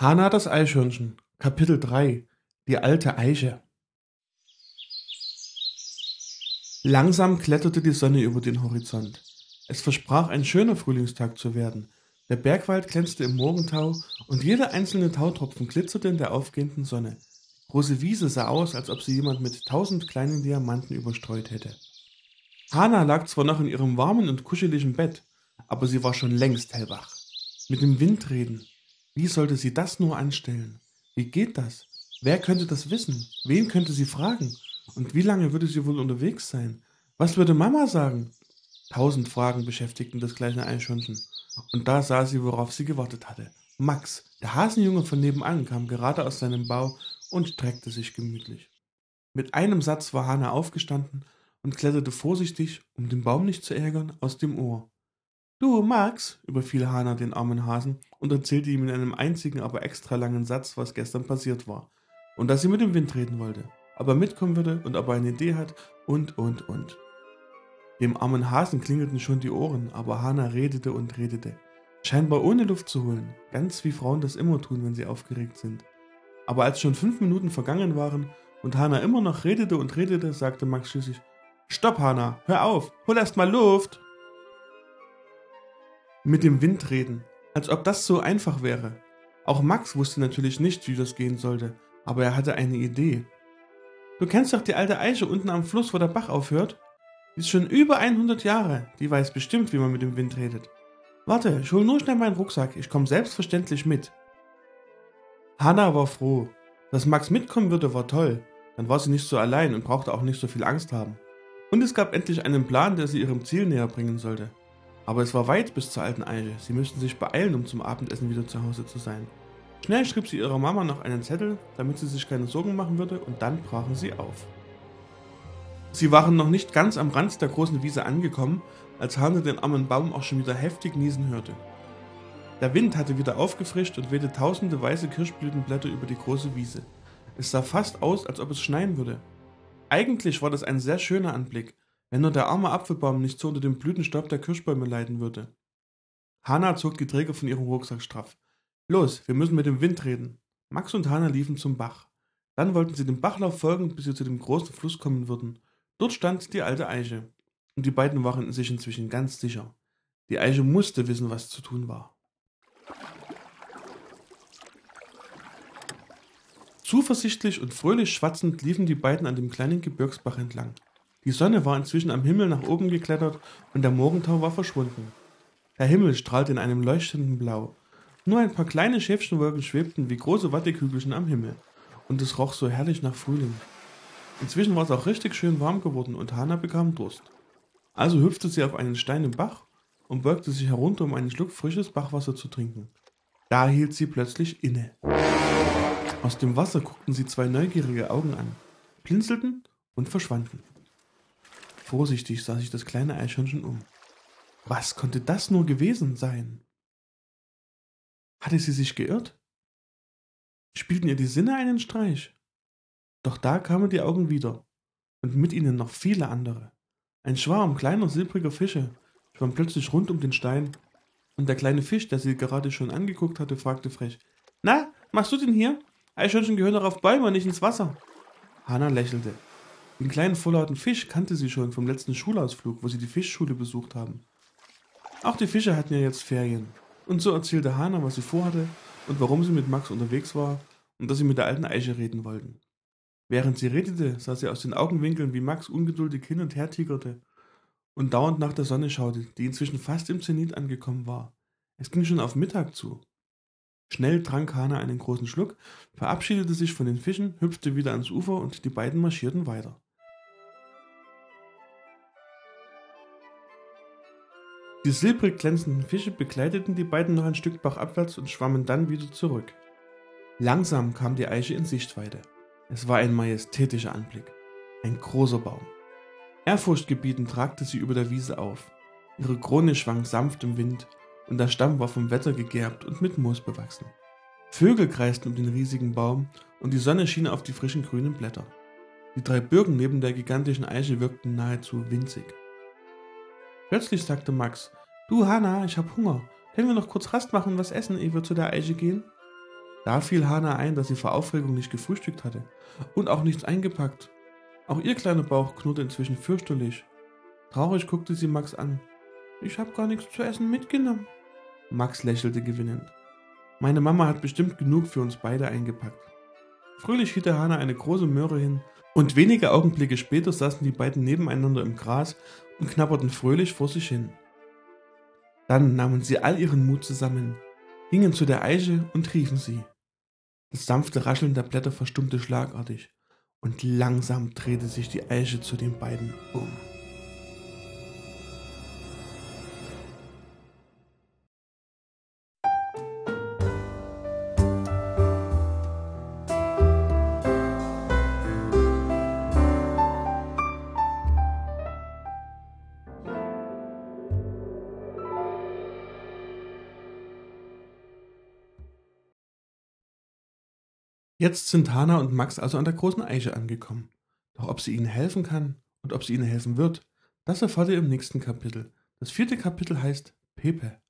Hana das Eichhörnchen, Kapitel 3 Die alte Eiche Langsam kletterte die Sonne über den Horizont. Es versprach ein schöner Frühlingstag zu werden. Der Bergwald glänzte im Morgentau und jeder einzelne Tautropfen glitzerte in der aufgehenden Sonne. Große Wiese sah aus, als ob sie jemand mit tausend kleinen Diamanten überstreut hätte. Hana lag zwar noch in ihrem warmen und kuscheligen Bett, aber sie war schon längst hellwach. Mit dem Wind reden, wie sollte sie das nur anstellen? Wie geht das? Wer könnte das wissen? Wen könnte sie fragen? Und wie lange würde sie wohl unterwegs sein? Was würde Mama sagen? Tausend Fragen beschäftigten das kleine Eichhörnchen. Und da sah sie, worauf sie gewartet hatte. Max, der Hasenjunge von nebenan, kam gerade aus seinem Bau und streckte sich gemütlich. Mit einem Satz war Hanna aufgestanden und kletterte vorsichtig, um den Baum nicht zu ärgern, aus dem Ohr. Du, Max, überfiel Hana den armen Hasen und erzählte ihm in einem einzigen, aber extra langen Satz, was gestern passiert war. Und dass sie mit dem Wind reden wollte, ob er mitkommen würde und ob er eine Idee hat und, und, und. Dem armen Hasen klingelten schon die Ohren, aber Hana redete und redete. Scheinbar ohne Luft zu holen, ganz wie Frauen das immer tun, wenn sie aufgeregt sind. Aber als schon fünf Minuten vergangen waren und Hana immer noch redete und redete, sagte Max schließlich: Stopp, Hana, hör auf, hol erst mal Luft! Mit dem Wind reden, als ob das so einfach wäre. Auch Max wusste natürlich nicht, wie das gehen sollte, aber er hatte eine Idee. Du kennst doch die alte Eiche unten am Fluss, wo der Bach aufhört? Die ist schon über 100 Jahre, die weiß bestimmt, wie man mit dem Wind redet. Warte, ich hol nur schnell meinen Rucksack, ich komme selbstverständlich mit. Hanna war froh. Dass Max mitkommen würde, war toll. Dann war sie nicht so allein und brauchte auch nicht so viel Angst haben. Und es gab endlich einen Plan, der sie ihrem Ziel näher bringen sollte. Aber es war weit bis zur alten Eiche. Sie müssten sich beeilen, um zum Abendessen wieder zu Hause zu sein. Schnell schrieb sie ihrer Mama noch einen Zettel, damit sie sich keine Sorgen machen würde, und dann brachen sie auf. Sie waren noch nicht ganz am Rand der großen Wiese angekommen, als Hane den armen Baum auch schon wieder heftig niesen hörte. Der Wind hatte wieder aufgefrischt und wehte tausende weiße Kirschblütenblätter über die große Wiese. Es sah fast aus, als ob es schneien würde. Eigentlich war das ein sehr schöner Anblick, wenn nur der arme Apfelbaum nicht so unter dem Blütenstaub der Kirschbäume leiden würde. Hanna zog die Träger von ihrem Rucksack straff. Los, wir müssen mit dem Wind reden. Max und Hanna liefen zum Bach. Dann wollten sie dem Bachlauf folgen, bis sie zu dem großen Fluss kommen würden. Dort stand die alte Eiche. Und die beiden waren sich inzwischen ganz sicher. Die Eiche musste wissen, was zu tun war. Zuversichtlich und fröhlich schwatzend liefen die beiden an dem kleinen Gebirgsbach entlang. Die Sonne war inzwischen am Himmel nach oben geklettert und der Morgentau war verschwunden. Der Himmel strahlte in einem leuchtenden Blau. Nur ein paar kleine Schäfchenwolken schwebten wie große Wattekügelchen am Himmel. Und es roch so herrlich nach Frühling. Inzwischen war es auch richtig schön warm geworden und Hana bekam Durst. Also hüpfte sie auf einen Stein im Bach und beugte sich herunter, um einen Schluck frisches Bachwasser zu trinken. Da hielt sie plötzlich inne. Aus dem Wasser guckten sie zwei neugierige Augen an, blinzelten und verschwanden. Vorsichtig sah sich das kleine Eichhörnchen um. Was konnte das nur gewesen sein? Hatte sie sich geirrt? Spielten ihr die Sinne einen Streich? Doch da kamen die Augen wieder, und mit ihnen noch viele andere. Ein Schwarm kleiner silbriger Fische schwamm plötzlich rund um den Stein, und der kleine Fisch, der sie gerade schon angeguckt hatte, fragte frech: Na, machst du denn hier? Eichhörnchen gehören doch auf Bäume und nicht ins Wasser. Hanna lächelte. Den kleinen vorlauten Fisch kannte sie schon vom letzten Schulausflug, wo sie die Fischschule besucht haben. Auch die Fische hatten ja jetzt Ferien. Und so erzählte Hana, was sie vorhatte und warum sie mit Max unterwegs war und dass sie mit der alten Eiche reden wollten. Während sie redete, sah sie aus den Augenwinkeln, wie Max ungeduldig hin und her tigerte und dauernd nach der Sonne schaute, die inzwischen fast im Zenit angekommen war. Es ging schon auf Mittag zu. Schnell trank Hana einen großen Schluck, verabschiedete sich von den Fischen, hüpfte wieder ans Ufer und die beiden marschierten weiter. Die silbrig glänzenden Fische begleiteten die beiden noch ein Stück bachabwärts und schwammen dann wieder zurück. Langsam kam die Eiche in Sichtweite. Es war ein majestätischer Anblick. Ein großer Baum. Ehrfurchtgebietend ragte sie über der Wiese auf. Ihre Krone schwang sanft im Wind und der Stamm war vom Wetter gegerbt und mit Moos bewachsen. Vögel kreisten um den riesigen Baum und die Sonne schien auf die frischen grünen Blätter. Die drei Birken neben der gigantischen Eiche wirkten nahezu winzig. Plötzlich sagte Max, Du Hanna, ich hab Hunger. Können wir noch kurz Rast machen und was essen, ehe wir zu der Eiche gehen? Da fiel Hanna ein, dass sie vor Aufregung nicht gefrühstückt hatte und auch nichts eingepackt. Auch ihr kleiner Bauch knurrte inzwischen fürchterlich. Traurig guckte sie Max an. Ich hab gar nichts zu essen mitgenommen. Max lächelte gewinnend. Meine Mama hat bestimmt genug für uns beide eingepackt. Fröhlich hielt der Hanna eine große Möhre hin und wenige Augenblicke später saßen die beiden nebeneinander im Gras und knabberten fröhlich vor sich hin. Dann nahmen sie all ihren Mut zusammen, gingen zu der Eiche und riefen sie. Das sanfte Rascheln der Blätter verstummte schlagartig, und langsam drehte sich die Eiche zu den beiden um. Jetzt sind Hanna und Max also an der großen Eiche angekommen. Doch ob sie ihnen helfen kann und ob sie ihnen helfen wird, das erfahrt ihr im nächsten Kapitel. Das vierte Kapitel heißt Pepe.